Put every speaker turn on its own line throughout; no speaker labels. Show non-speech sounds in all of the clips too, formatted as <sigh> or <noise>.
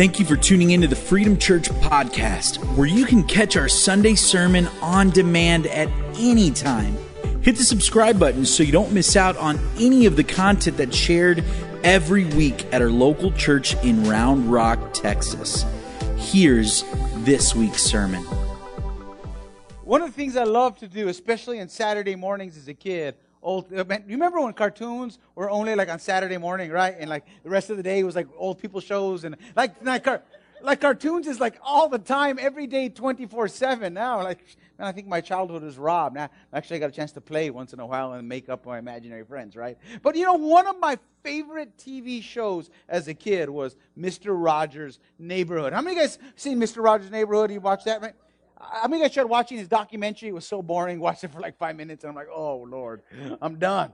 Thank you for tuning into the Freedom Church podcast, where you can catch our Sunday sermon on demand at any time. Hit the subscribe button so you don't miss out on any of the content that's shared every week at our local church in Round Rock, Texas. Here's this week's sermon.
One of the things I love to do, especially on Saturday mornings as a kid, old. Uh, you remember when cartoons were only like on Saturday morning, right? And like the rest of the day was like old people shows and like like, like cartoons is like all the time, every day, twenty four seven. Now, like man, I think my childhood is robbed. Now, actually, I got a chance to play once in a while and make up my imaginary friends, right? But you know, one of my favorite TV shows as a kid was Mister Rogers' Neighborhood. How many of you guys seen Mister Rogers' Neighborhood? You watched that, right? I mean, I started watching his documentary. It was so boring. <laughs> Watched it for like five minutes, and I'm like, oh Lord, I'm done.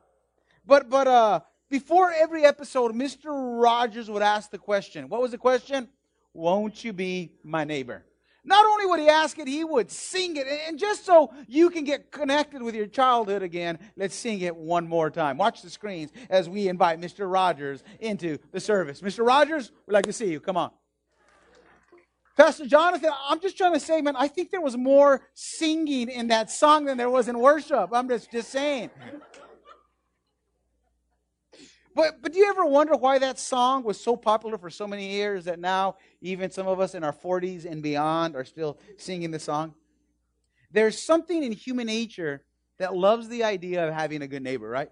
But but uh, before every episode, Mr. Rogers would ask the question. What was the question? Won't you be my neighbor? Not only would he ask it, he would sing it. And just so you can get connected with your childhood again, let's sing it one more time. Watch the screens as we invite Mr. Rogers into the service. Mr. Rogers, we'd like to see you. Come on. Pastor Jonathan, I'm just trying to say, man, I think there was more singing in that song than there was in worship. I'm just, just saying. But, but do you ever wonder why that song was so popular for so many years that now even some of us in our 40s and beyond are still singing the song? There's something in human nature that loves the idea of having a good neighbor, right?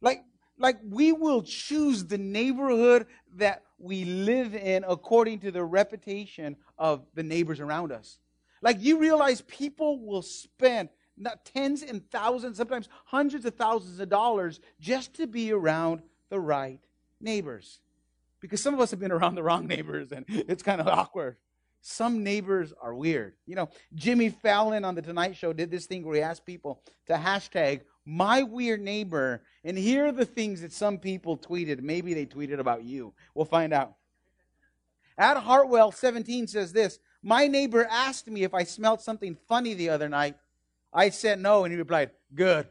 Like, like we will choose the neighborhood that we live in according to the reputation of the neighbors around us. Like you realize people will spend not tens and thousands, sometimes hundreds of thousands of dollars just to be around the right neighbors. Because some of us have been around the wrong neighbors and it's kind of awkward. Some neighbors are weird. You know, Jimmy Fallon on The Tonight Show did this thing where he asked people to hashtag my weird neighbor. And here are the things that some people tweeted. Maybe they tweeted about you. We'll find out. At Hartwell 17 says this My neighbor asked me if I smelled something funny the other night. I said no, and he replied, Good.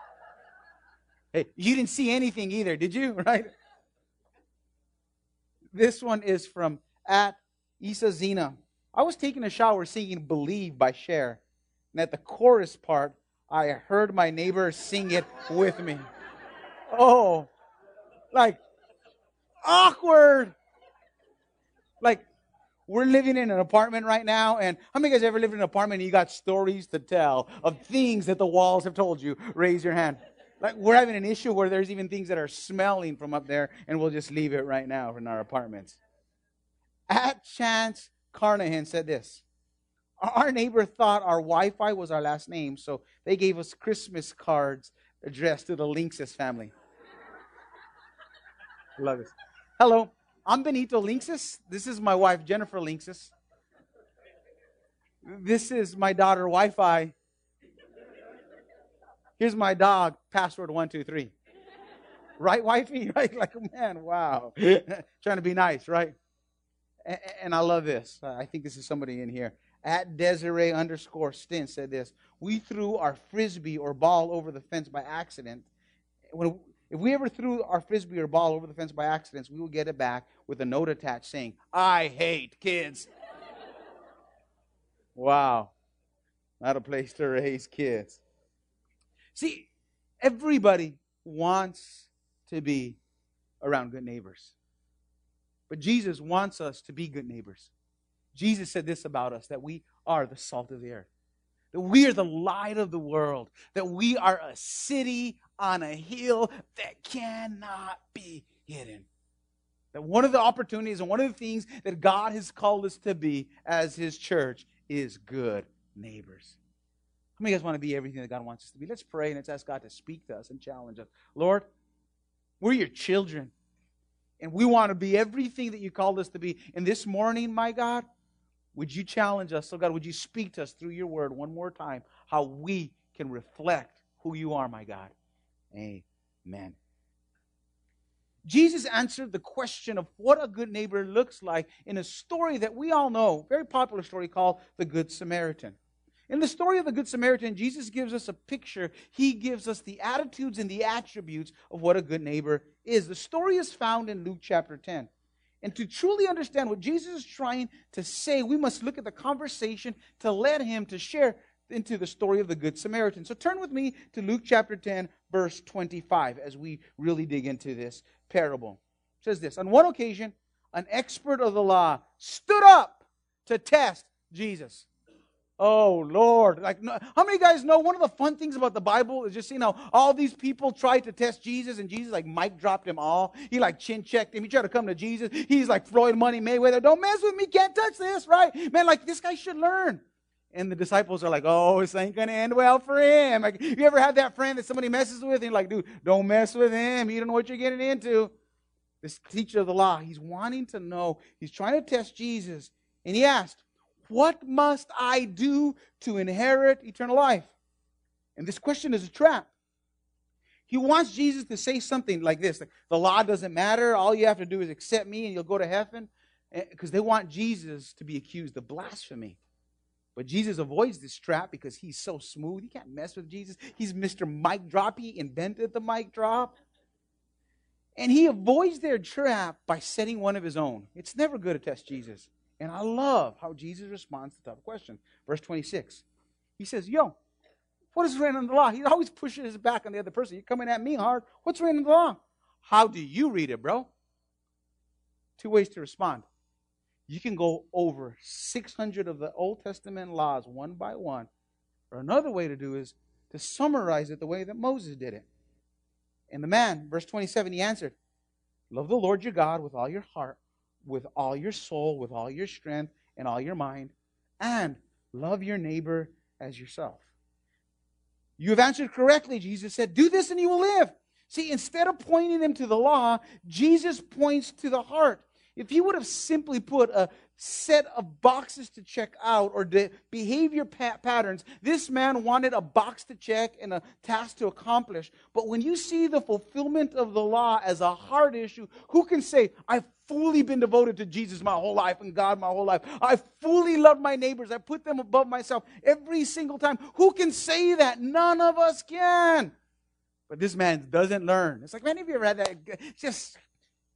<laughs> hey, you didn't see anything either, did you? <laughs> Right? This one is from at Isa Zena. I was taking a shower singing Believe by Cher. And at the chorus part, I heard my neighbor sing it with me. Oh, like awkward. Like we're living in an apartment right now, and how many of guys ever lived in an apartment and you got stories to tell of things that the walls have told you? Raise your hand. Like we're having an issue where there's even things that are smelling from up there, and we'll just leave it right now in our apartments. At Chance Carnahan said this our neighbor thought our Wi Fi was our last name, so they gave us Christmas cards addressed to the Linksys family. <laughs> Love it. Hello, I'm Benito Linksys. This is my wife, Jennifer Linksys. This is my daughter, Wi Fi. Here's my dog, password 123. Right, wifey? <laughs> Right? Like, man, wow. <laughs> Trying to be nice, right? And I love this. I think this is somebody in here at Desiree underscore Stint said this We threw our frisbee or ball over the fence by accident. When, if we ever threw our frisbee or ball over the fence by accident, we would get it back with a note attached saying, I hate kids. <laughs> wow. Not a place to raise kids. See, everybody wants to be around good neighbors. But Jesus wants us to be good neighbors. Jesus said this about us that we are the salt of the earth, that we are the light of the world, that we are a city on a hill that cannot be hidden. That one of the opportunities and one of the things that God has called us to be as His church is good neighbors. How many of you guys want to be everything that God wants us to be? Let's pray and let's ask God to speak to us and challenge us. Lord, we're your children. And we want to be everything that you called us to be. And this morning, my God, would you challenge us? So, God, would you speak to us through your word one more time how we can reflect who you are, my God? Amen. Jesus answered the question of what a good neighbor looks like in a story that we all know, very popular story called the Good Samaritan. In the story of the Good Samaritan, Jesus gives us a picture. He gives us the attitudes and the attributes of what a good neighbor is. The story is found in Luke chapter 10. And to truly understand what Jesus is trying to say, we must look at the conversation to let him to share into the story of the Good Samaritan. So turn with me to Luke chapter 10, verse 25, as we really dig into this parable. It says this On one occasion, an expert of the law stood up to test Jesus. Oh Lord! Like, how many guys know one of the fun things about the Bible is just you know all these people tried to test Jesus, and Jesus like mic dropped them all. He like chin checked him. He tried to come to Jesus. He's like Floyd Money Mayweather. Don't mess with me. Can't touch this, right? Man, like this guy should learn. And the disciples are like, oh, this ain't to end well for him. Like, you ever had that friend that somebody messes with? And you're like, dude, don't mess with him. You don't know what you're getting into. This teacher of the law, he's wanting to know. He's trying to test Jesus. And he asked, what must I do to inherit eternal life? And this question is a trap. He wants Jesus to say something like this like, The law doesn't matter. All you have to do is accept me and you'll go to heaven. Eh, because they want Jesus to be accused of blasphemy. But Jesus avoids this trap because he's so smooth. You can't mess with Jesus. He's Mr. Mic Drop. He invented the mic drop. And he avoids their trap by setting one of his own. It's never good to test Jesus. And I love how Jesus responds to tough questions. Verse 26. He says, Yo, what is written in the law? He always pushes his back on the other person. You're coming at me hard. What's written in the law? How do you read it, bro? Two ways to respond. You can go over 600 of the Old Testament laws one by one. Or another way to do is to summarize it the way that Moses did it. And the man, verse 27, he answered, Love the Lord your God with all your heart, with all your soul, with all your strength, and all your mind, and love your neighbor as yourself. You have answered correctly, Jesus said. Do this and you will live. See, instead of pointing them to the law, Jesus points to the heart. If he would have simply put a set of boxes to check out or the behavior pa- patterns, this man wanted a box to check and a task to accomplish. But when you see the fulfillment of the law as a hard issue, who can say, I've fully been devoted to Jesus my whole life and God my whole life. I fully love my neighbors. I put them above myself every single time. Who can say that? None of us can. But this man doesn't learn. It's like, many of you ever had that? Just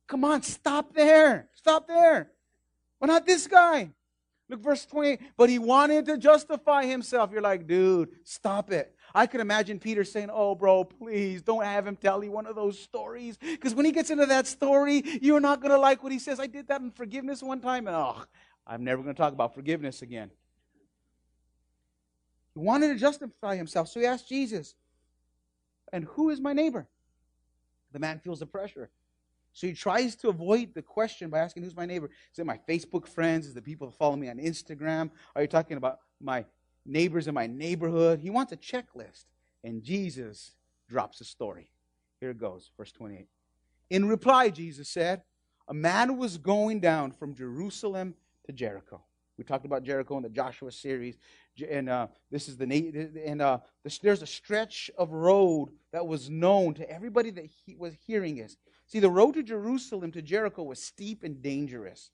Come on, stop there. Stop there. But not this guy. Look, verse 28. But he wanted to justify himself. You're like, dude, stop it. I could imagine Peter saying, Oh, bro, please don't have him tell you one of those stories. Because when he gets into that story, you're not going to like what he says. I did that in forgiveness one time, and oh, I'm never going to talk about forgiveness again. He wanted to justify himself, so he asked Jesus, And who is my neighbor? The man feels the pressure. So he tries to avoid the question by asking, Who's my neighbor? Is it my Facebook friends? Is it the people that follow me on Instagram? Are you talking about my neighbors in my neighborhood? He wants a checklist. And Jesus drops a story. Here it goes, verse 28. In reply, Jesus said, A man was going down from Jerusalem to Jericho. We talked about Jericho in the Joshua series, and uh, this is the and uh, there's a stretch of road that was known to everybody that he was hearing this. See, the road to Jerusalem to Jericho was steep and dangerous.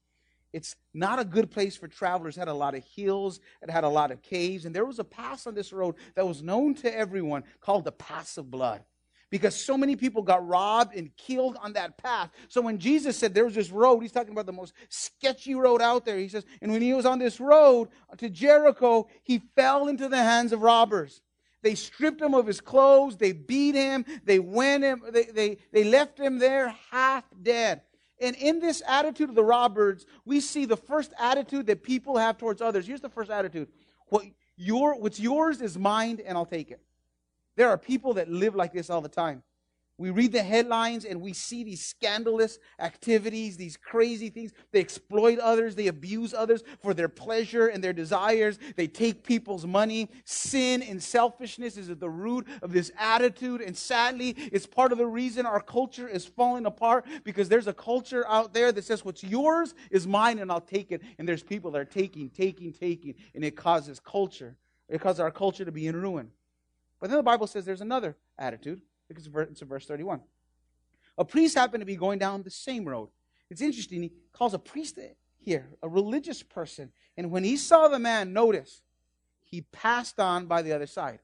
It's not a good place for travelers. It had a lot of hills, it had a lot of caves, and there was a pass on this road that was known to everyone called the Pass of Blood. Because so many people got robbed and killed on that path. So when Jesus said there was this road, he's talking about the most sketchy road out there. He says, and when he was on this road to Jericho, he fell into the hands of robbers. They stripped him of his clothes. They beat him. They went him. They, they, they left him there half dead. And in this attitude of the robbers, we see the first attitude that people have towards others. Here's the first attitude. What your, what's yours is mine, and I'll take it. There are people that live like this all the time. We read the headlines and we see these scandalous activities, these crazy things. They exploit others, they abuse others for their pleasure and their desires. They take people's money. Sin and selfishness is at the root of this attitude. And sadly, it's part of the reason our culture is falling apart because there's a culture out there that says, What's yours is mine and I'll take it. And there's people that are taking, taking, taking, and it causes culture. It causes our culture to be in ruin. But then the Bible says there's another attitude because it's verse 31. A priest happened to be going down the same road. It's interesting. He calls a priest here, a religious person. And when he saw the man, notice, he passed on by the other side.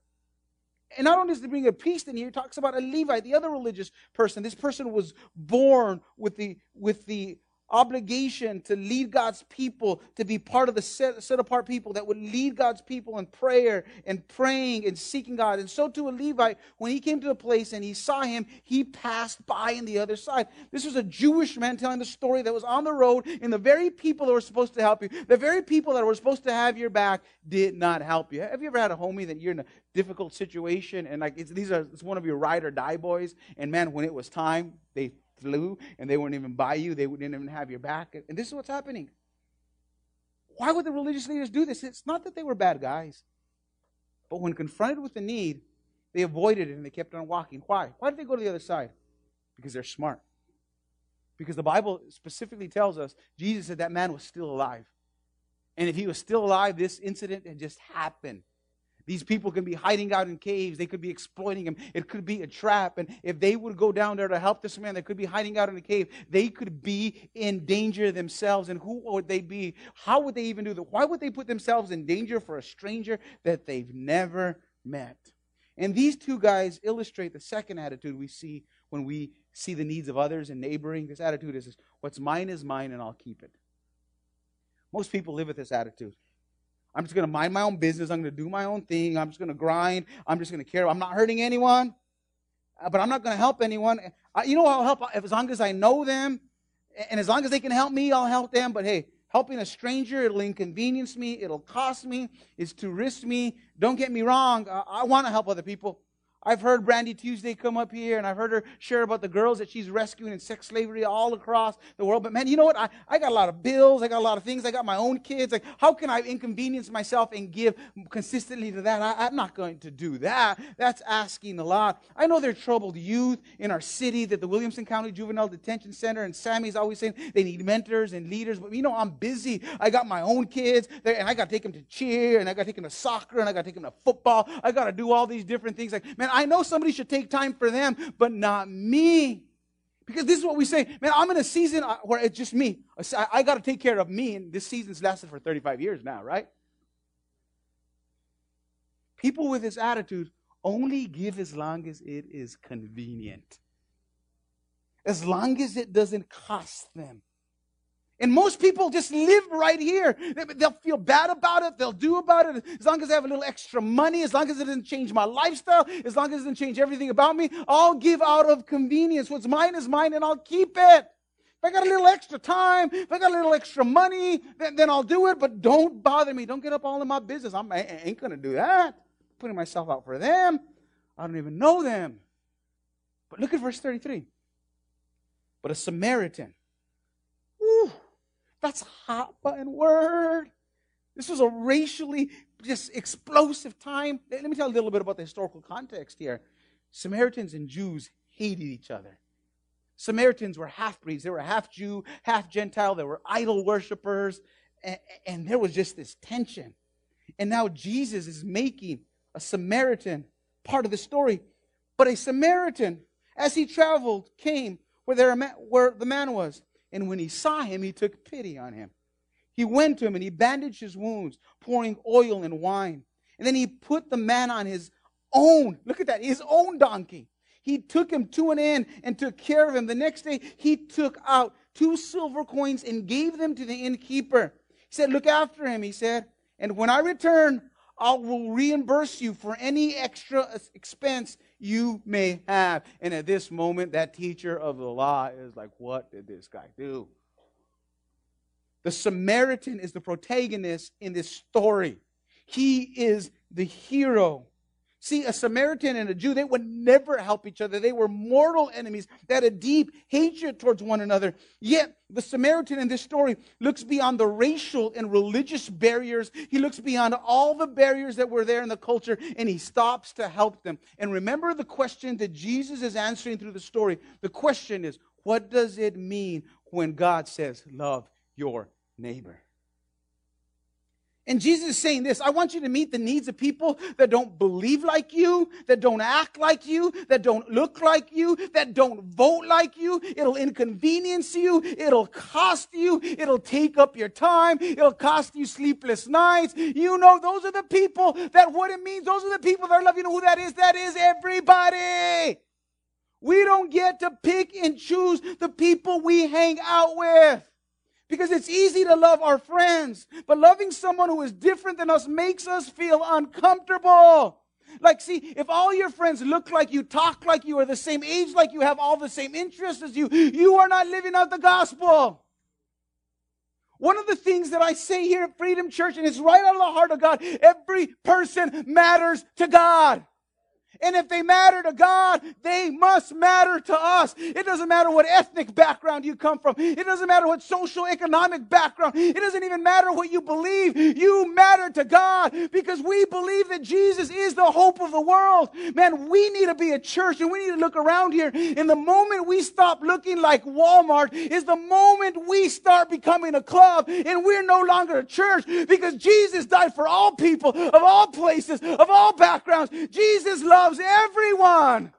And not only does he bring a priest in here, he talks about a Levite, the other religious person. This person was born with the, with the obligation to lead God's people, to be part of the set, set apart people that would lead God's people in prayer and praying and seeking God. And so to a Levite, when he came to the place and he saw him, he passed by on the other side. This was a Jewish man telling the story that was on the road, and the very people that were supposed to help you, the very people that were supposed to have your back, did not help you. Have you ever had a homie that you're in a difficult situation and like these are it's one of your ride or die boys, and man, when it was time, they flew and they wouldn't even buy you, they wouldn't even have your back. And this is what's happening. Why would the religious leaders do this? It's not that they were bad guys. But when confronted with the need, they avoided it and they kept on walking. Why? Why did they go to the other side? Because they're smart. Because the Bible specifically tells us Jesus said that man was still alive. And if he was still alive, this incident had just happened. These people can be hiding out in caves. They could be exploiting him. It could be a trap. And if they would go down there to help this man, they could be hiding out in a cave. They could be in danger themselves. And who would they be? How would they even do that? Why would they put themselves in danger for a stranger that they've never met? And these two guys illustrate the second attitude we see when we see the needs of others and neighboring. This attitude is what's mine is mine and I'll keep it. Most people live with this attitude. I'm just going to mind my own business. I'm going to do my own thing. I'm just going to grind. I'm just going to care. I'm not hurting anyone, uh, but I'm not going to help anyone. you know, I'll help as long as I know them, and as long as they can help me, I'll help them. But hey, helping a stranger, it'll inconvenience me. It'll cost me. It's to risk me. Don't get me wrong. I want to help other people. I've heard Brandy Tuesday come up here and I've heard her share about the girls that she's rescuing in sex slavery all across the world. But man, you know what? I, I got a lot of bills. I got a lot of things. I got my own kids. Like, how can I inconvenience myself and give consistently to that? I, am not going to do that. That's asking a lot. I know there are troubled youth in our city that the Williamson County Juvenile Detention Center and Sammy's always saying they need mentors and leaders. But you know, I'm busy. I got my own kids and I got to take them to cheer and I got to take them to soccer and I got to take them to football. I got to do all these different things. Like, man, I know somebody should take time for them, but not me. Because this is what we say, man, I'm in a season uh, where it's just me. I, I got to take care of me, and this season's lasted for 35 years now, right? People with this attitude only give as long as it is convenient, as long as it doesn't cost them. And most people just live right here. They'll feel bad about it. They'll do about it as long as I have a little extra money, as long as it doesn't change my lifestyle, as long as it doesn't change everything about me. I'll give out of convenience. What's mine is mine and I'll keep it. If I got a little extra time, if I got a little extra money, then, then I'll do it. But don't bother me. Don't get up all in my business. I'm, I ain't going to do that. putting myself out for them. I don't even know them. But look at verse 33. But a Samaritan. That's a hot button word. This was a racially just explosive time. Let me tell a little bit about the historical context here. Samaritans and Jews hated each other. Samaritans were half breeds. They were half Jew, half Gentile. They were idol worshippers. And, and there was just this tension. And now Jesus is making a Samaritan part of the story. But a Samaritan, as he traveled, came where, there, where the man was. And when he saw him, he took pity on him. He went to him and he bandaged his wounds, pouring oil and wine. And then he put the man on his own, look at that, his own donkey. He took him to an inn and took care of him. The next day, he took out two silver coins and gave them to the innkeeper. He said, Look after him, he said. And when I return, I will reimburse you for any extra expense you may have. And at this moment, that teacher of the law is like, What did this guy do? The Samaritan is the protagonist in this story. He is the hero. See, a Samaritan and a Jew, they would never help each other. They were mortal enemies. They had a deep hatred towards one another. Yet, the Samaritan in this story looks beyond the racial and religious barriers. He looks beyond all the barriers that were there in the culture and he stops to help them. And remember the question that Jesus is answering through the story. The question is, what does it mean when God says, love your neighbor? And Jesus is saying this I want you to meet the needs of people that don't believe like you, that don't act like you, that don't look like you, that don't vote like you. It'll inconvenience you. It'll cost you. It'll take up your time. It'll cost you sleepless nights. You know, those are the people that what it means. Those are the people that love. You know who that is? That is everybody. We don't get to pick and choose the people we hang out with. Because it's easy to love our friends, but loving someone who is different than us makes us feel uncomfortable. Like, see, if all your friends look like you, talk like you, are the same age like you, have all the same interests as you, you are not living out the gospel. One of the things that I say here at Freedom Church, and it's right out of the heart of God, every person matters to God. And if they matter to God, they must matter to us. It doesn't matter what ethnic background you come from. It doesn't matter what social economic background. It doesn't even matter what you believe. You matter to God because we believe that Jesus is the hope of the world. Man, we need to be a church and we need to look around here. And the moment we stop looking like Walmart is the moment we start becoming a club and we're no longer a church because Jesus died for all people of all places, of all backgrounds. Jesus loves loves everyone.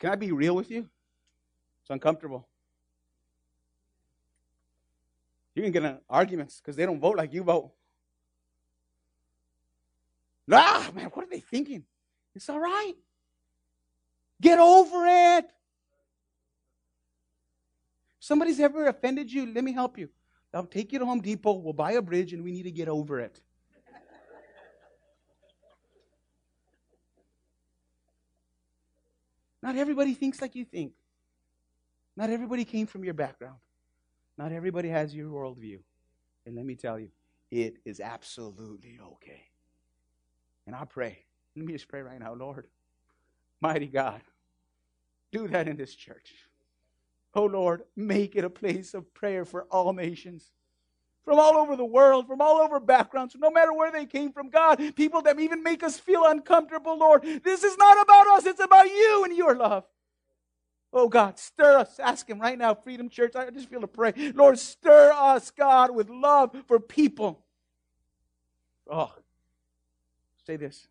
Can I be real with you? It's uncomfortable. You can get in arguments because they don't vote like you vote. Ah, man, what are they thinking? It's all right. Get over it. Somebody's ever offended you? Let me help you. I'll take you to Home Depot, we'll buy a bridge, and we need to get over it. Not everybody thinks like you think. Not everybody came from your background. Not everybody has your worldview. And let me tell you, it is absolutely okay. And I pray. Let me just pray right now, Lord. Mighty God, do that in this church. Oh Lord, make it a place of prayer for all nations. From all over the world, from all over backgrounds, no matter where they came from, God, people that even make us feel uncomfortable, Lord. This is not about us, it's about you and your love. Oh God, stir us. Ask Him right now, Freedom Church. I just feel to pray. Lord, stir us, God, with love for people. Oh, say this.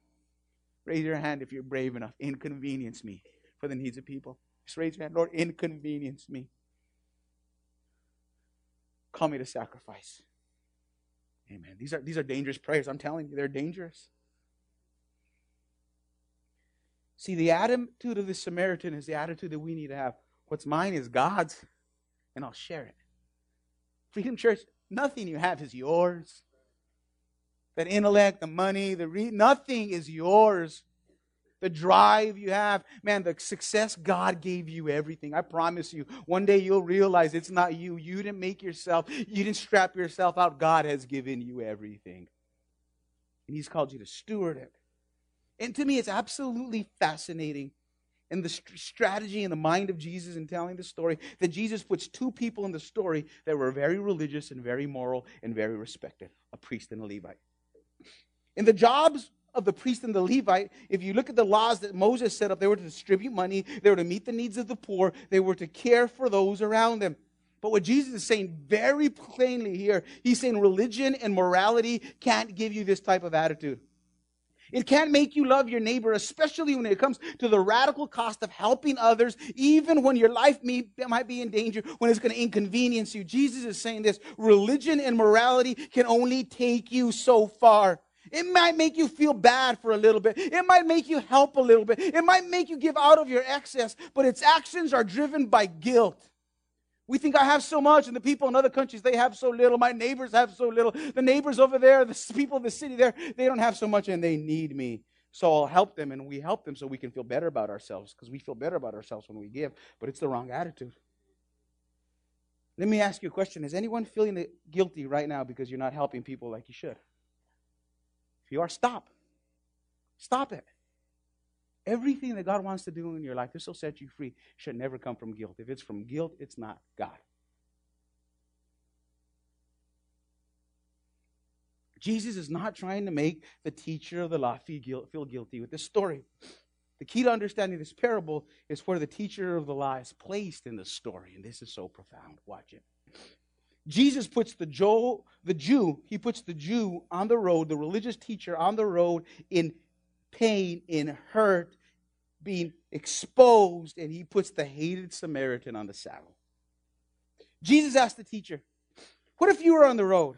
Raise your hand if you're brave enough. Inconvenience me for the needs of people. Just raise your hand. Lord, inconvenience me. Call me to sacrifice. Amen. These are, these are dangerous prayers. I'm telling you, they're dangerous. See, the attitude of the Samaritan is the attitude that we need to have. What's mine is God's, and I'll share it. Freedom Church, nothing you have is yours. That intellect, the money, the re- nothing is yours the drive you have, man, the success, God gave you everything. I promise you, one day you'll realize it's not you. You didn't make yourself, you didn't strap yourself out. God has given you everything. And He's called you to steward it. And to me, it's absolutely fascinating in the st- strategy in the mind of Jesus in telling the story that Jesus puts two people in the story that were very religious and very moral and very respected a priest and a Levite. In the jobs of the priest and the Levite, if you look at the laws that Moses set up, they were to distribute money, they were to meet the needs of the poor, they were to care for those around them. But what Jesus is saying very plainly here, he's saying religion and morality can't give you this type of attitude. It can't make you love your neighbor, especially when it comes to the radical cost of helping others, even when your life may, might be in danger, when it's going to inconvenience you. Jesus is saying this religion and morality can only take you so far. It might make you feel bad for a little bit. It might make you help a little bit. It might make you give out of your excess, but its actions are driven by guilt. We think I have so much, and the people in other countries, they have so little. My neighbors have so little. The neighbors over there, the <laughs> people of the city there, they don't have so much, and they need me. So I'll help them, and we help them so we can feel better about ourselves, because we feel better about ourselves when we give, but it's the wrong attitude. Let me ask you a question Is anyone feeling guilty right now because you're not helping people like you should? You are, stop. Stop it. Everything that God wants to do in your life, this will set you free, should never come from guilt. If it's from guilt, it's not God. Jesus is not trying to make the teacher of the law feel guilty with this story. The key to understanding this parable is where the teacher of the law is placed in the story. And this is so profound. Watch it. Jesus puts the, the Jew, he puts the Jew on the road, the religious teacher on the road in pain, in hurt, being exposed, and he puts the hated Samaritan on the saddle. Jesus asked the teacher, What if you were on the road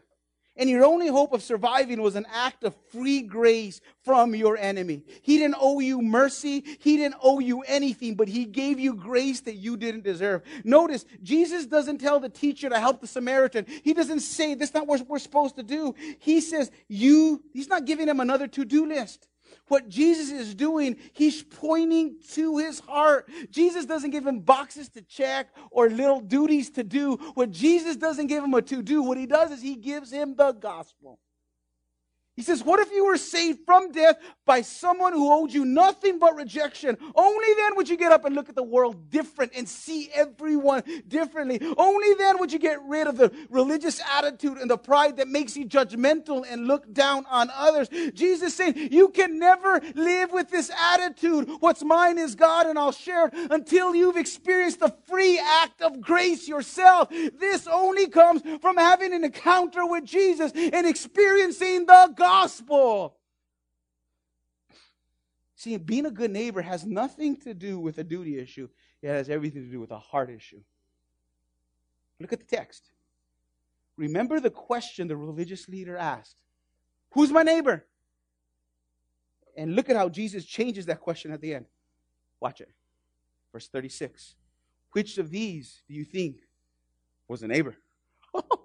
And your only hope of surviving was an act of free grace from your enemy. He didn't owe you mercy. He didn't owe you anything, but he gave you grace that you didn't deserve. Notice, Jesus doesn't tell the teacher to help the Samaritan. He doesn't say, that's not what we're supposed to do. He says, you, he's not giving him another to-do list. What Jesus is doing, he's pointing to his heart. Jesus doesn't give him boxes to check or little duties to do. What Jesus doesn't give him a to do, what he does is he gives him the gospel. He says, What if you were saved from death by someone who owed you nothing but rejection? Only then would you get up and look at the world different and see everyone differently. Only then would you get rid of the religious attitude and the pride that makes you judgmental and look down on others. Jesus saying, You can never live with this attitude. What's mine is God, and I'll share it until you've experienced the free act of grace yourself. This only comes from having an encounter with Jesus and experiencing the gospel. See, being a good neighbor has nothing to do with a duty issue, it has everything to do with a heart issue. Look at the text. Remember the question the religious leader asked Who's my neighbor? And look at how Jesus changes that question at the end. Watch it. Verse 36. Which of these do you think was a neighbor? <laughs>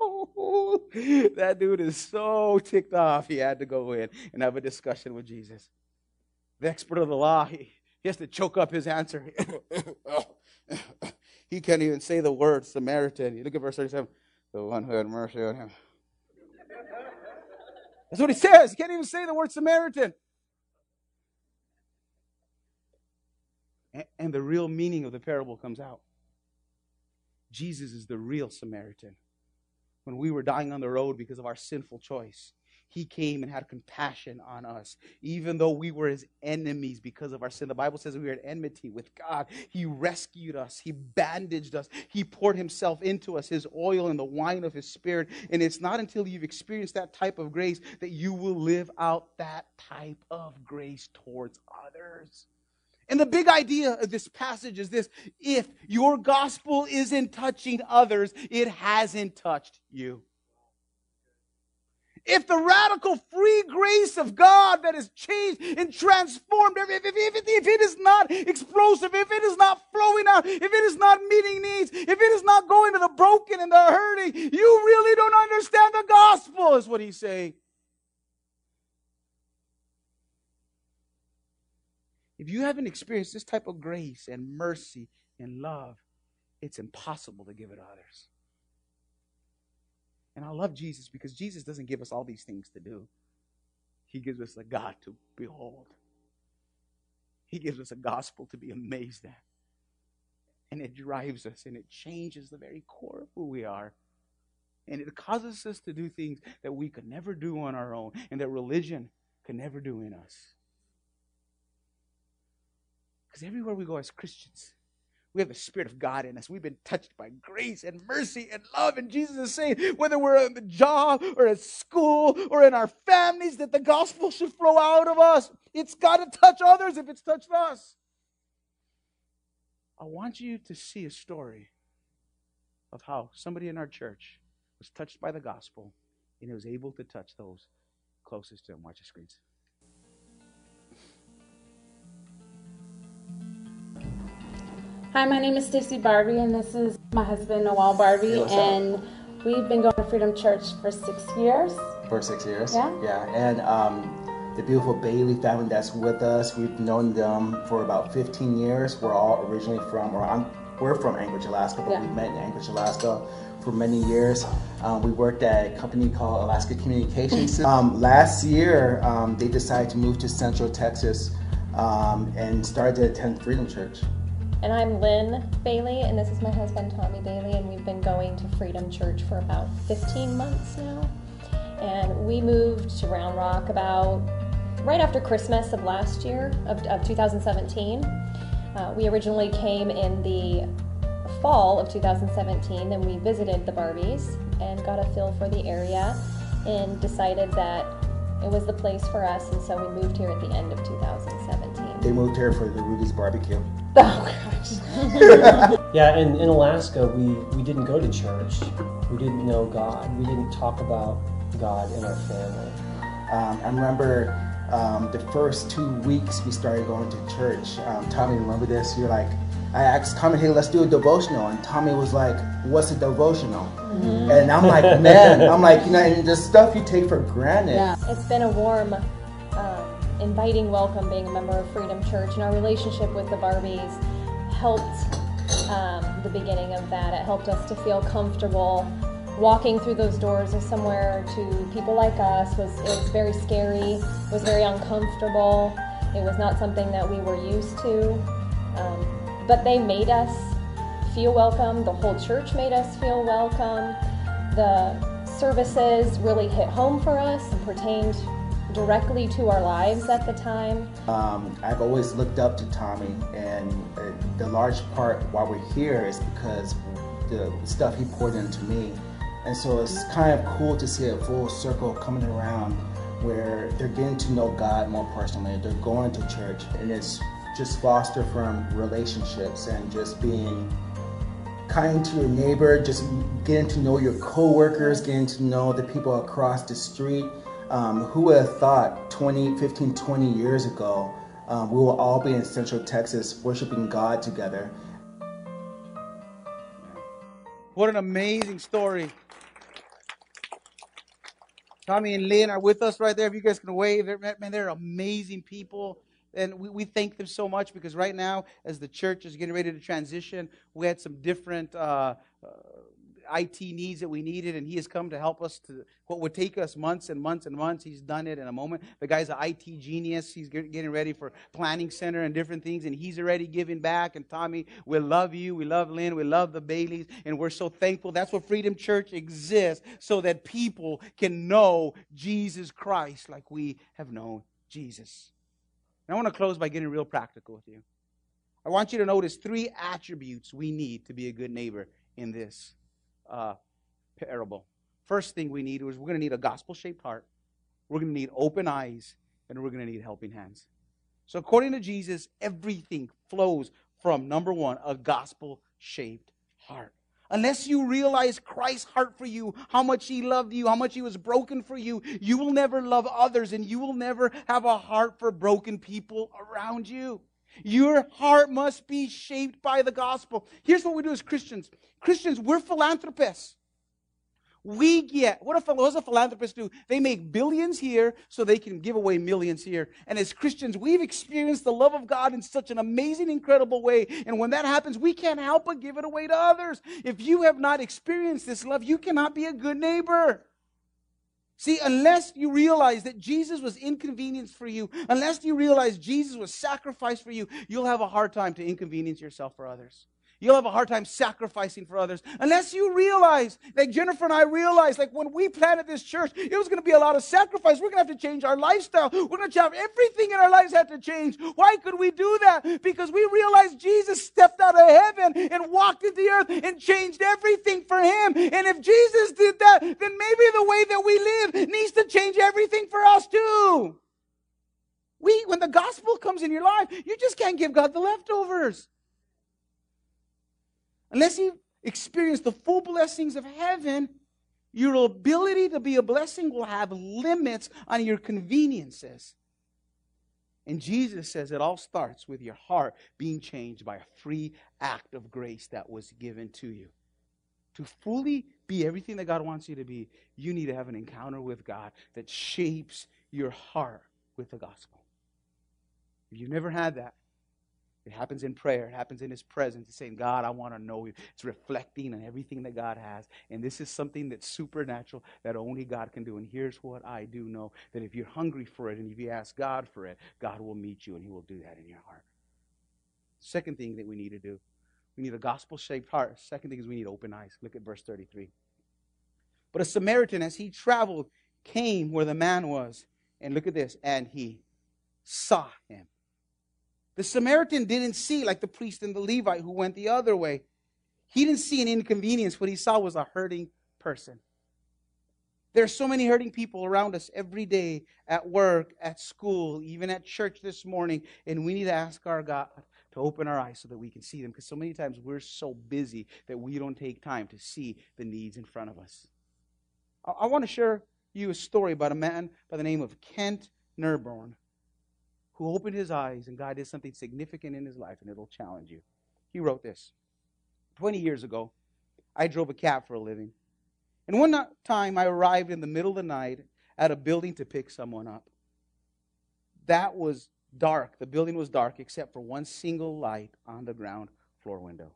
<laughs> that dude is so ticked off, he had to go in and have a discussion with Jesus. The expert of the law, he, he has to choke up his answer. <laughs> he can't even say the word Samaritan. You look at verse 37 the one who had mercy on him. That's what he says. He can't even say the word Samaritan. And, and the real meaning of the parable comes out. Jesus is the real Samaritan when we were dying on the road because of our sinful choice. He came and had compassion on us, even though we were his enemies because of our sin. The Bible says we were at enmity with God. He rescued us, he bandaged us, he poured himself into us, his oil and the wine of his spirit. And it's not until you've experienced that type of grace that you will live out that type of grace towards others. And the big idea of this passage is this if your gospel isn't touching others, it hasn't touched you. If the radical free grace of God that has changed and transformed, if, if, if, if, it is not explosive, if it is not flowing out, if it is not meeting needs, if it is not going to the broken and the hurting, you really don't understand the gospel, is what he's saying. If you haven't experienced this type of grace and mercy and love, it's impossible to give it to others. And I love Jesus because Jesus doesn't give us all these things to do. He gives us a God to behold. He gives us a gospel to be amazed at. And it drives us and it changes the very core of who we are. And it causes us to do things that we could never do on our own and that religion could never do in us. Because everywhere we go as Christians, we have the Spirit of God in us. We've been touched by grace and mercy and love. And Jesus is saying, whether we're on the job or at school or in our families, that the gospel should flow out of us. It's got to touch others if it's touched us. I want you to see a story of how somebody in our church was touched by the gospel and he was able to touch those closest to him. Watch the screens.
Hi, my name is Stacy Barbie, and this is my husband Noel Barbie,
Hey, what's up?
and we've been going to Freedom Church for six years.
for six years.
Yeah.
Yeah, and um, the beautiful Bailey family that's with us, we've known them for about 15 years. We're all originally from, or I'm, we're from Anchorage, Alaska, but
Yeah.
we met in Anchorage, Alaska for many years. Um, we worked at a company called Alaska Communications. um, last year, um, they decided to move to Central Texas um, and started to attend Freedom Church.
And I'm Lynn Bailey, and this is my husband Tommy Bailey, and we've been going to Freedom Church for about 15 months now. And we moved to Round Rock about right after Christmas of last year, of, of 2017. Uh, we originally came in the fall of 2017, and we visited the Barbies and got a feel for the area and decided that it was the place for us, and so we moved here at the end of 2017.
They moved here for the Rudy's barbecue. <laughs>
Oh gosh. <laughs>
Yeah, and in Alaska, we, we didn't go to church. We didn't know God. We didn't talk about God in our family?
Um, I remember um, the first two weeks we started going to church. Um, Tommy, remember this? You're like, I asked Tommy, hey, let's do a devotional. And Tommy was like, what's a devotional? Mm-hmm. And I'm like, man, <laughs> I'm like, you know, and the stuff you take for granted.
Yeah. It's been a warm, inviting welcome being a member of Freedom Church, and our relationship with the Barbies helped um, the beginning of that. It helped us to feel comfortable. Walking through those doors of somewhere to people like us was it was very scary, was very uncomfortable. It was not something that we were used to. Um, but they made us feel welcome. The whole church made us feel welcome. The services really hit home for us and pertained directly to our lives at the time.
Um, I've always looked up to Tommy, and the large part why we're here is because the stuff he poured into me. And so it's kind of cool to see a full circle coming around where they're getting to know God more personally. They're going to church, and it's just foster from relationships and just being kind to your neighbor, just getting to know your coworkers, getting to know the people across the street. Um, who would have thought 20, 15, 20 years ago um, we will all be in Central Texas worshiping God together?
What an amazing story. Tommy and Lynn are with us right there. If you guys can wave, man, they're amazing people and we, we thank them so much because right now, as the church is getting ready to transition, we had some different uh, uh, IT needs that we needed, and he has come to help us to what would take us months and months and months. He's done it in a moment. The guy's an IT genius. He's getting ready for planning center and different things, and he's already giving back. And Tommy, we love you. We love Lynn. We love the Baileys, and we're so thankful. That's what Freedom Church exists, so that people can know Jesus Christ like we have known Jesus. And I want to close by getting real practical with you. I want you to notice three attributes we need to be a good neighbor in this uh, parable. First thing we need is we're going to need a gospel shaped heart, we're going to need open eyes, and we're going to need helping hands. So, according to Jesus, everything flows from number one, a gospel shaped heart. Unless you realize Christ's heart for you, how much He loved you, how much He was broken for you, you will never love others and you will never have a heart for broken people around you. Your heart must be shaped by the gospel. Here's what we do as Christians Christians, we're philanthropists. We get, what, a, what does a philanthropist do? They make billions here so they can give away millions here. And as Christians, we've experienced the love of God in such an amazing, incredible way. And when that happens, we can't help but give it away to others. If you have not experienced this love, you cannot be a good neighbor. See, unless you realize that Jesus was inconvenienced for you, unless you realize Jesus was sacrificed for you, you'll have a hard time to inconvenience yourself for others. You'll have a hard time sacrificing for others unless you realize, like Jennifer and I realized, like when we planted this church, it was going to be a lot of sacrifice. We're going to have to change our lifestyle. We're going to have everything in our lives had to change. Why could we do that? Because we realized Jesus stepped out of heaven and walked into the earth and changed everything for him. And if Jesus did that, then maybe the way that we live needs to change everything for us too. We, when the gospel comes in your life, you just can't give God the leftovers. Unless you experience the full blessings of heaven, your ability to be a blessing will have limits on your conveniences. And Jesus says it all starts with your heart being changed by a free act of grace that was given to you. To fully be everything that God wants you to be, you need to have an encounter with God that shapes your heart with the gospel. If you've never had that, it happens in prayer. It happens in His presence. It's saying, God, I want to know you. It's reflecting on everything that God has. And this is something that's supernatural that only God can do. And here's what I do know that if you're hungry for it and if you ask God for it, God will meet you and He will do that in your heart. Second thing that we need to do we need a gospel shaped heart. Second thing is we need open eyes. Look at verse 33. But a Samaritan, as he traveled, came where the man was. And look at this. And he saw him the Samaritan didn't see like the priest and the Levite who went the other way. He didn't see an inconvenience. What he saw was a hurting person. There are so many hurting people around us every day at work, at school, even at church this morning, and we need to ask our God to open our eyes so that we can see them because so many times we're so busy that we don't take time to see the needs in front of us. I, I want to share you a story about a man by the name of Kent Nerborn who opened his eyes and God did something significant in his life, and it'll challenge you. He wrote this 20 years ago, I drove a cab for a living. And one time I arrived in the middle of the night at a building to pick someone up. That was dark. The building was dark except for one single light on the ground floor window.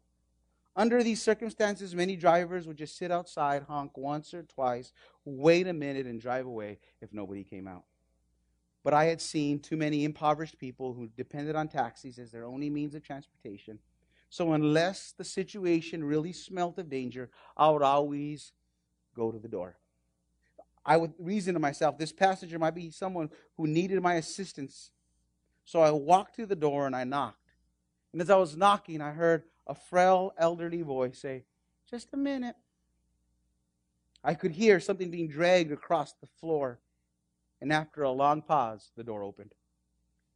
Under these circumstances, many drivers would just sit outside, honk once or twice, wait a minute, and drive away if nobody came out. But I had seen too many impoverished people who depended on taxis as their only means of transportation. So, unless the situation really smelt of danger, I would always go to the door. I would reason to myself, this passenger might be someone who needed my assistance. So I walked to the door and I knocked. And as I was knocking, I heard a frail, elderly voice say, Just a minute. I could hear something being dragged across the floor. And after a long pause, the door opened.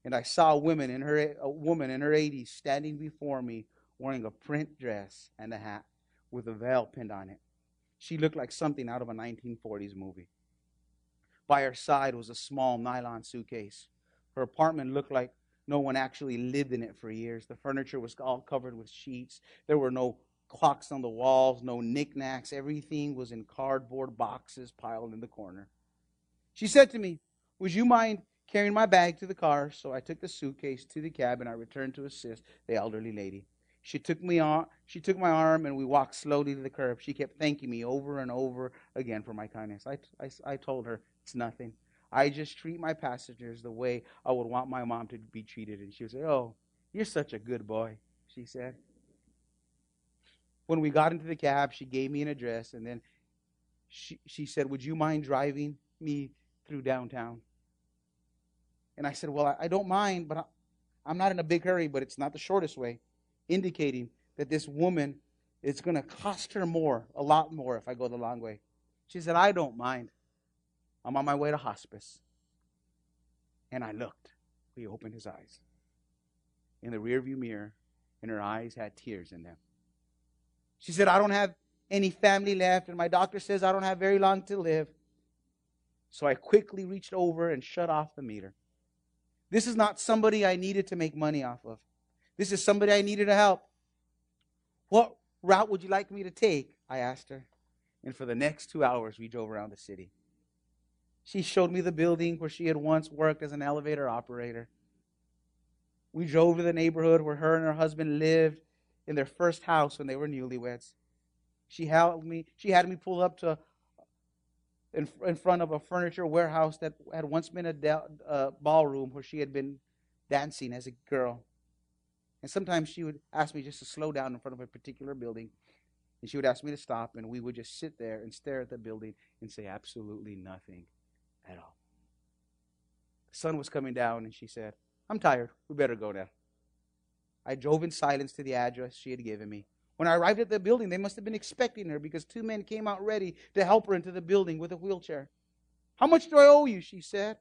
And I saw a woman in her a woman in her 80s standing before me wearing a print dress and a hat with a veil pinned on it. She looked like something out of a 1940s movie. By her side was a small nylon suitcase. Her apartment looked like no one actually lived in it for years. The furniture was all covered with sheets. There were no clocks on the walls, no knickknacks. Everything was in cardboard boxes piled in the corner. She said to me, Would you mind carrying my bag to the car? So I took the suitcase to the cab and I returned to assist the elderly lady. She took me on, she took my arm and we walked slowly to the curb. She kept thanking me over and over again for my kindness. I, I, I told her it's nothing. I just treat my passengers the way I would want my mom to be treated. And she would say, Oh, you're such a good boy, she said. When we got into the cab, she gave me an address and then she, she said, Would you mind driving me through downtown. And I said, Well, I, don't mind, but I, I'm not in a big hurry, but it's not the shortest way, indicating that this woman, it's going to cost her more, a lot more, if I go the long way. She said, I don't mind. I'm on my way to hospice. And I looked. He opened his eyes. In the rearview mirror, and her eyes had tears in them. She said, I don't have any family left, and my doctor says I don't have very long to live. So I quickly reached over and shut off the meter. This is not somebody I needed to make money off of. This is somebody I needed to help. What route would you like me to take? I asked her. And for the next two hours, we drove around the city. She showed me the building where she had once worked as an elevator operator. We drove to the neighborhood where her and her husband lived in their first house when they were newlyweds. She me, she had me pull up to in, in front of a furniture warehouse that had once been a da- uh, ballroom where she had been dancing as a girl. And sometimes she would ask me just to slow down in front of a particular building. And she would ask me to stop, and we would just sit there and stare at the building and say absolutely nothing at all. The sun was coming down, and she said, I'm tired. We better go now. I drove in silence to the address she had given me. When I arrived at the building, they must have been expecting her because two men came out ready to help her into the building with a wheelchair. How much do I owe you? She said.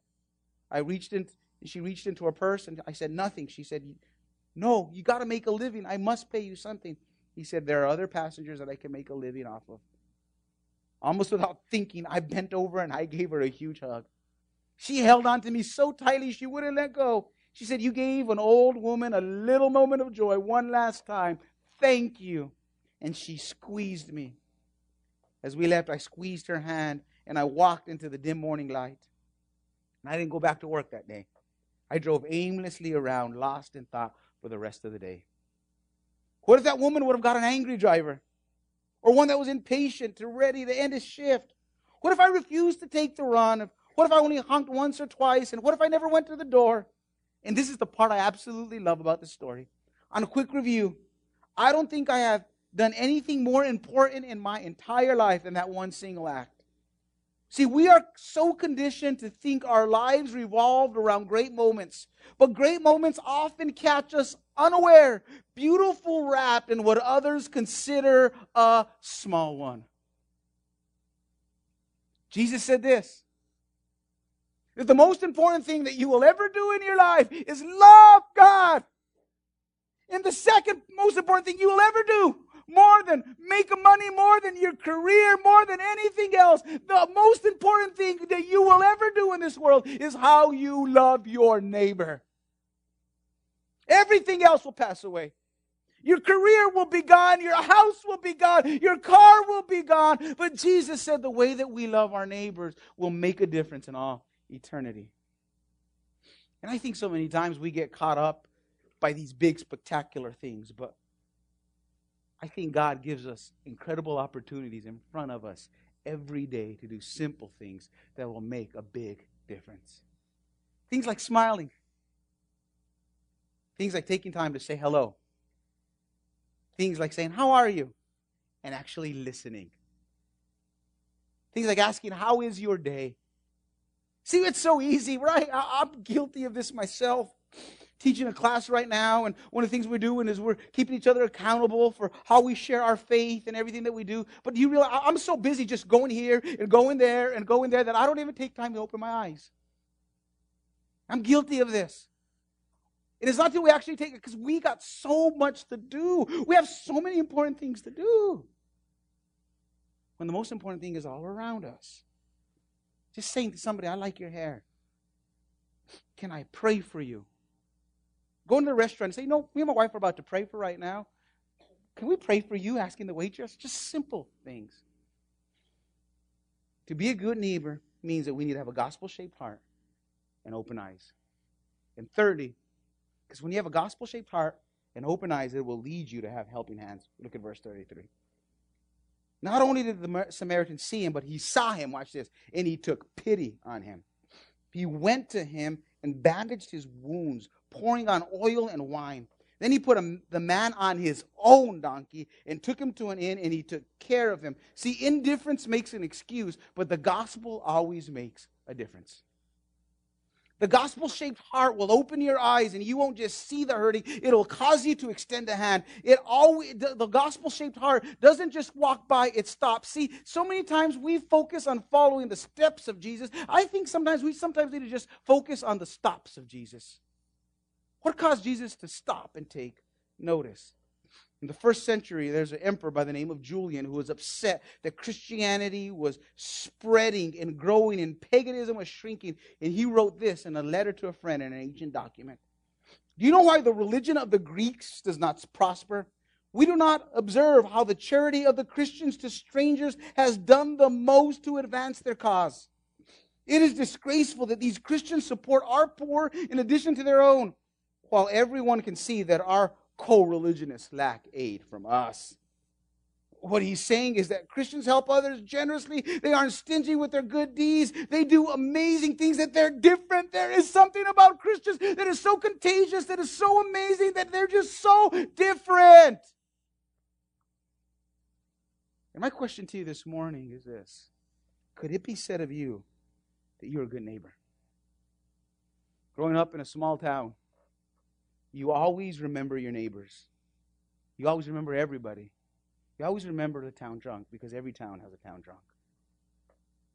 I reached in, and she reached into her purse and I said, Nothing. She said, No, you got to make a living. I must pay you something. He said, There are other passengers that I can make a living off of. Almost without thinking, I bent over and I gave her a huge hug. She held on to me so tightly she wouldn't let go. She said, You gave an old woman a little moment of joy one last time. Thank you. And she squeezed me. As we left, I squeezed her hand and I walked into the dim morning light. And I didn't go back to work that day. I drove aimlessly around, lost in thought for the rest of the day. What if that woman would have got an angry driver? Or one that was impatient to ready to end his shift? What if I refused to take the run? What if I only honked once or twice? And what if I never went to the door? And this is the part I absolutely love about the story. On a quick review, I don't think I have done anything more important in my entire life than that one single act. See, we are so conditioned to think our lives revolved around great moments, but great moments often catch us unaware, beautiful wrapped in what others consider a small one. Jesus said this that the most important thing that you will ever do in your life is love God and the second most important thing you will ever do more than making money, more than your career, more than anything else. The most important thing that you will ever do in this world is how you love your neighbor. Everything else will pass away. Your career will be gone. Your house will be gone. Your car will be gone. But Jesus said the way that we love our neighbors will make a difference in all eternity. And I think so many times we get caught up by these big, spectacular things. But I think God gives us incredible opportunities in front of us every day to do simple things that will make a big difference. Things like smiling, things like taking time to say hello Things like saying, How are you? and actually listening. Things like asking, How is your day? See, it's so easy, right? I'm guilty of this myself. Teaching a class right now, and one of the things we're doing is we're keeping each other accountable for how we share our faith and everything that we do. But do you realize I'm so busy just going here and going there and going there that I don't even take time to open my eyes. I'm guilty of this. It is not that we actually take it because we got so much to do. We have so many important things to do. When the most important thing is all around us. Just saying to somebody, I like your hair. Can I pray for you? Go into the restaurant and say, No, me and my wife are about to pray for right now. Can we pray for you? Asking the waitress. Just simple things. To be a good neighbor means that we need to have a gospel shaped heart and open eyes. And thirdly, because when you have a gospel shaped heart and open eyes, it will lead you to have helping hands. Look at verse 33. Not only did the Samaritan see him, but he saw him, watch this, and he took pity on him. He went to him and bandaged his wounds, pouring on oil and wine. Then he put a, the man on his own donkey and took him to an inn and he took care of him. See, indifference makes an excuse, but the gospel always makes a difference. The gospel shaped heart will open your eyes and you won't just see the hurting, it'll cause you to extend a hand. It always the, the gospel shaped heart doesn't just walk by, it stops. See, so many times we focus on following the steps of Jesus. I think sometimes we sometimes need to just focus on the stops of Jesus. What caused Jesus to stop and take notice? In the first century, there's an emperor by the name of Julian who was upset that Christianity was spreading and growing and paganism was shrinking. And he wrote this in a letter to a friend in an ancient document. Do you know why the religion of the Greeks does not prosper? We do not observe how the charity of the Christians to strangers has done the most to advance their cause. It is disgraceful that these Christians support our poor in addition to their own, while everyone can see that our co religionists lack aid from us. What he's saying is that Christians help others generously. They aren't stingy with their good deeds. They do amazing things that they're different. There is something about Christians that is so contagious, that is so amazing, that they're just so different. And my question to you this morning is this Could it be said of you that you're a good neighbor? Growing up in a small town, you always remember your neighbors. You always remember everybody. You always remember the town drunk because every town has a town drunk.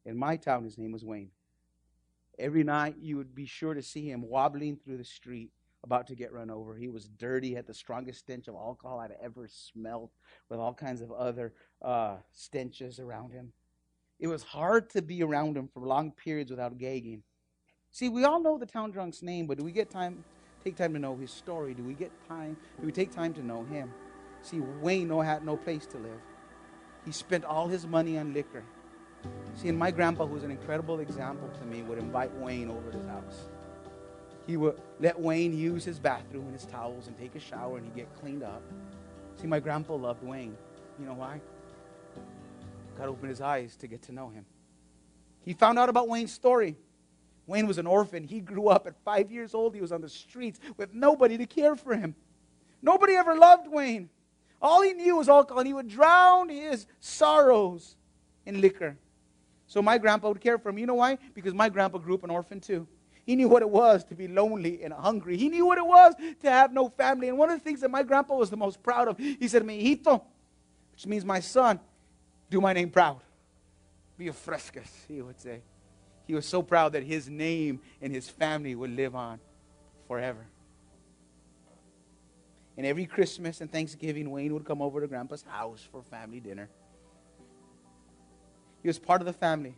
In my town, his name was Wayne. Every night, you would be sure to see him wobbling through the street, about to get run over. He was dirty, had the strongest stench of alcohol I'd ever smelled, with all kinds of other uh, stenches around him. It was hard to be around him for long periods without gagging. See, we all know the town drunk's name, but do we get time take time to know his story? Do we get time? Do we take time to know him? See, Wayne no, had no place to live. He spent all his money on liquor. See, and my grandpa, who was an incredible example to me, would invite Wayne over to his house. He would let Wayne use his bathroom and his towels and take a shower and he'd get cleaned up. See, my grandpa loved Wayne. You know why? God opened his eyes to get to know him. He found out about Wayne's story. Wayne was an orphan. He grew up at five years old. He was on the streets with nobody to care for him. Nobody ever loved Wayne. All he knew was alcohol, and he would drown his sorrows in liquor. So my grandpa would care for him. You know why? Because my grandpa grew up an orphan too. He knew what it was to be lonely and hungry. He knew what it was to have no family. And one of the things that my grandpa was the most proud of, he said me, which means my son, do my name proud. Be a frescas, he would say. He was so proud that his name and his family would live on forever. And every Christmas and Thanksgiving, Wayne would come over to Grandpa's house for family dinner. He was part of the family.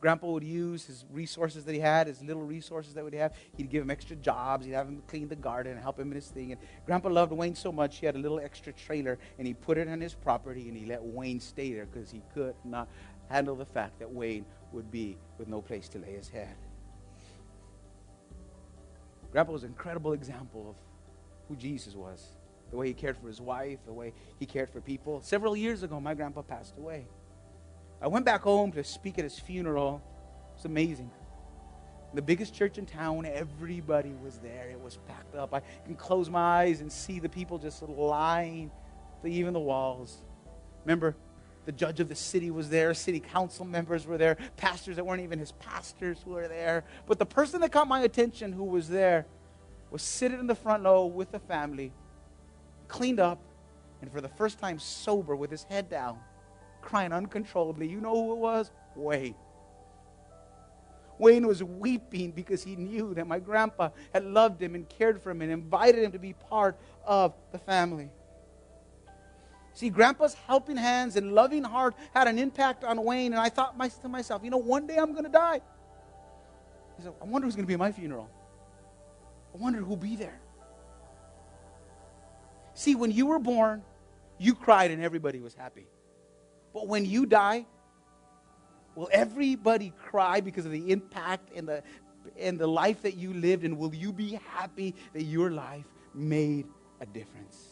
Grandpa would use his resources that he had, his little resources that would have. He'd give him extra jobs. He'd have him clean the garden and help him in his thing. And Grandpa loved Wayne so much, he had a little extra trailer and he put it on his property and he let Wayne stay there because he could not handle the fact that Wayne would be with no place to lay his head. Grandpa was an incredible example of who Jesus was the way he cared for his wife, the way he cared for people. Several years ago, my grandpa passed away. I went back home to speak at his funeral. It was amazing. The biggest church in town, everybody was there. It was packed up. I can close my eyes and see the people just lying, even the walls. Remember, the judge of the city was there, city council members were there, pastors that weren't even his pastors were there. But the person that caught my attention who was there was sitting in the front row with the family, cleaned up, and for the first time sober with his head down crying uncontrollably. You know who it was? Wayne. Wayne was weeping because he knew that my grandpa had loved him and cared for him and invited him to be part of the family. See, grandpa's helping hands and loving heart had an impact on Wayne, and I thought to myself, you know, one day I'm going to die. I said, I wonder who's going to be at my funeral. I wonder who'll be there. See, when you were born, you cried and everybody was happy. But when you die, will everybody cry because of the impact and the, and the life that you lived? And will you be happy that your life made a difference?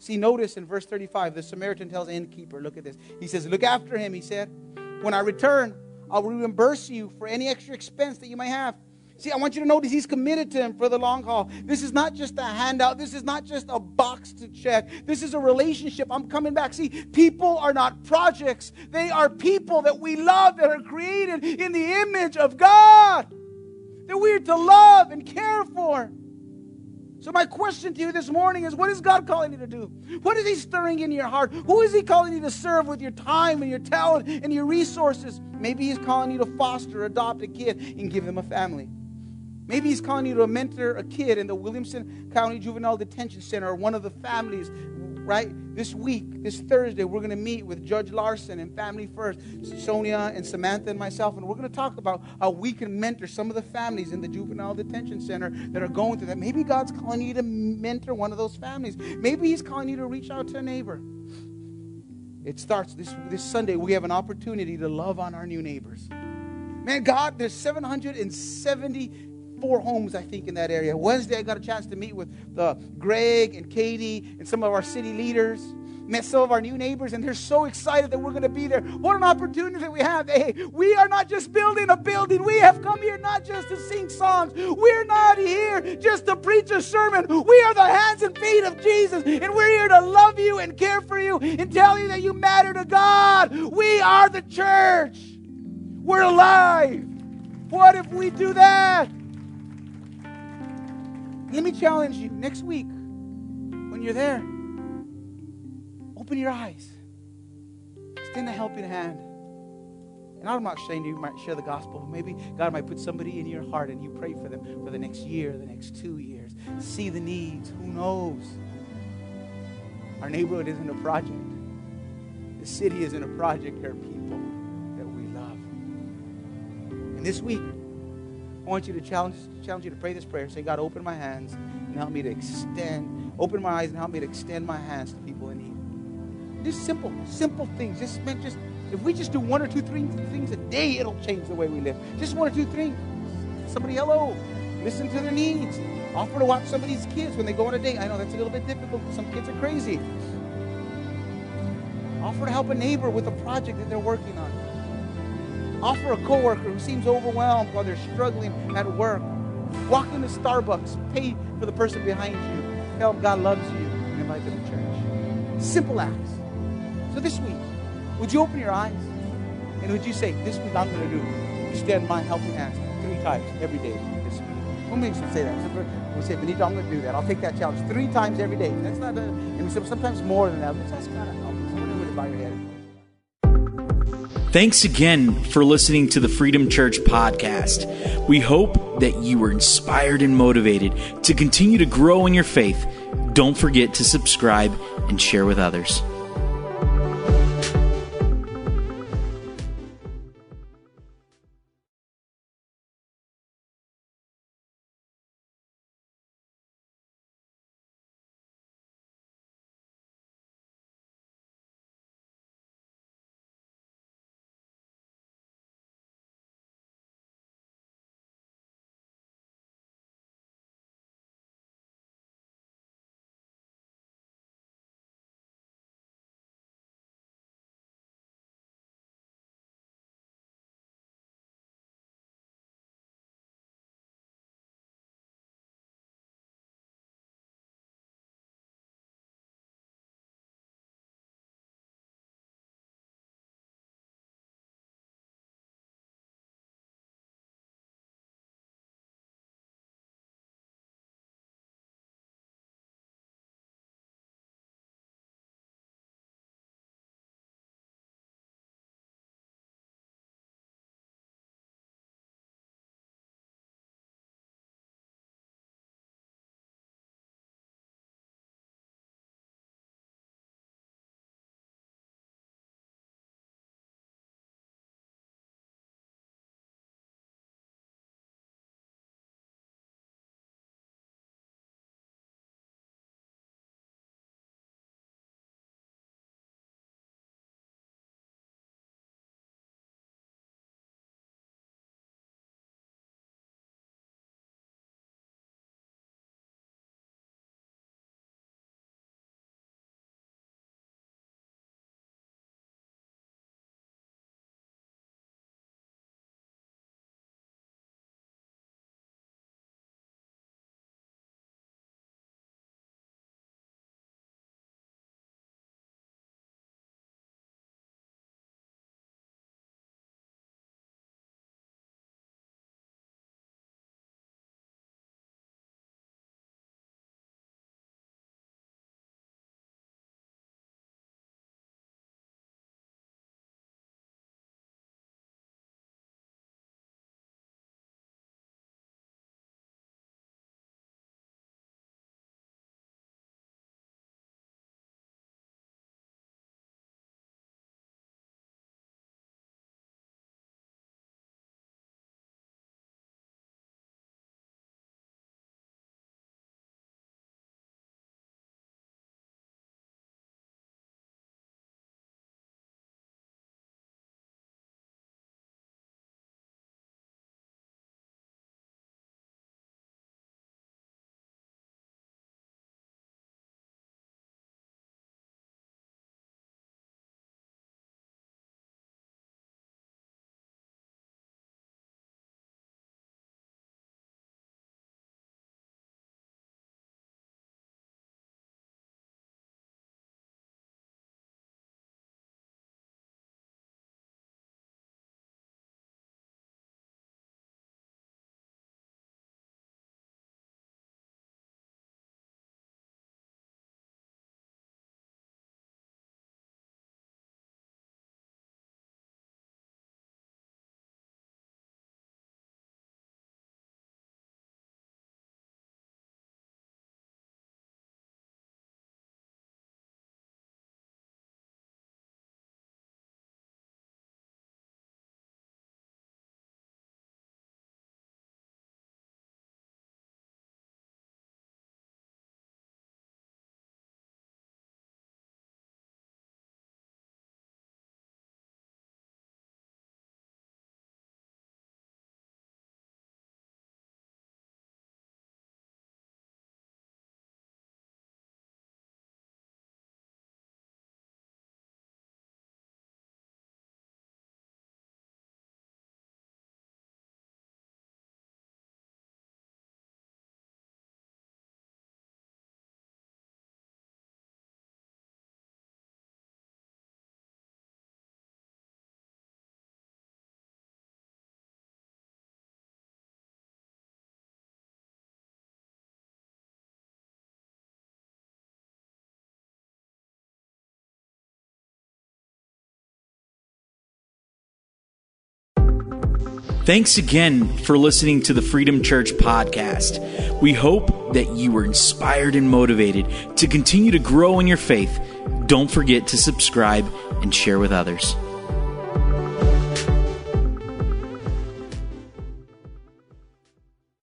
See, notice in verse 35, the Samaritan tells the innkeeper, look at this. He says, Look after him, he said. When I return, I'll reimburse you for any extra expense that you may have. See, I want you to notice he's committed to him for the long haul. This is not just a handout. This is not just a box to check. This is a relationship. I'm coming back. See, people are not projects, they are people that we love that are created in the image of God, that we are to love and care for. So, my question to you this morning is what is God calling you to do? What is He stirring in your heart? Who is He calling you to serve with your time and your talent and your resources? Maybe He's calling you to foster, adopt a kid, and give them a family. Maybe he's calling you to mentor a kid in the Williamson County Juvenile Detention Center or one of the families, right? This week, this Thursday, we're going to meet with Judge Larson and Family First, Sonia and Samantha and myself, and we're going to talk about how we can mentor some of the families in the Juvenile Detention Center that are going through that. Maybe God's calling you to mentor one of those families. Maybe He's calling you to reach out to a neighbor. It starts this, this Sunday. We have an opportunity to love on our new neighbors. Man, God, there's 770 four homes, I think, in that area. Wednesday, I got a chance to meet with the Greg and Katie and some of our city leaders. Met some of our new neighbors, and they're so excited that we're going to be there. What an opportunity that we have. Hey, we are not just building a building. We have come here not just to sing songs. We're not here just to preach a sermon. We are the hands and feet of Jesus, and we're here to love you and care for you and tell you that you matter to God. We are the church. We're alive. What if we do that? Let me challenge you next week when you're there. Open your eyes. Extend a helping hand. And I'm not saying you might share the gospel, but maybe God might put somebody in your heart and you pray for them for the next year, the next two years. See the needs. Who knows? Our neighborhood isn't a project. The city isn't a project. There are people that we love. And this week, I want you to challenge, challenge you to pray this prayer. Say, God, open my hands and help me to extend, open my eyes and help me to extend my hands to people in need. Just simple, simple things. Just, just if we just do one or two, three things a day, it'll change the way we live. Just one or two things. Somebody hello. Listen to their needs. Offer to watch somebody's kids when they go on a date. I know that's a little bit difficult. Some kids are crazy. Offer to help a neighbor with a project that they're working on. Offer a coworker who seems overwhelmed while they're struggling at work. Walk into Starbucks, pay for the person behind you, tell them God loves you, and invite them to church. Simple acts. So this week, would you open your eyes? And would you say, This week I'm going to do extend my helping hands three times every day this week? Who makes us say that? We say, Benito, I'm going to do that. I'll take that challenge three times every day. That's not a, and we say, sometimes more than that. Let's ask God to help us. Someone would bow your head.
Thanks again for listening to the Freedom Church podcast. We hope that you were inspired and motivated to continue to grow in your faith Don't forget to subscribe and share with others. Thanks again for listening to the Freedom Church podcast. We hope that you were inspired and motivated to continue to grow in your faith. Don't forget to subscribe and share with others.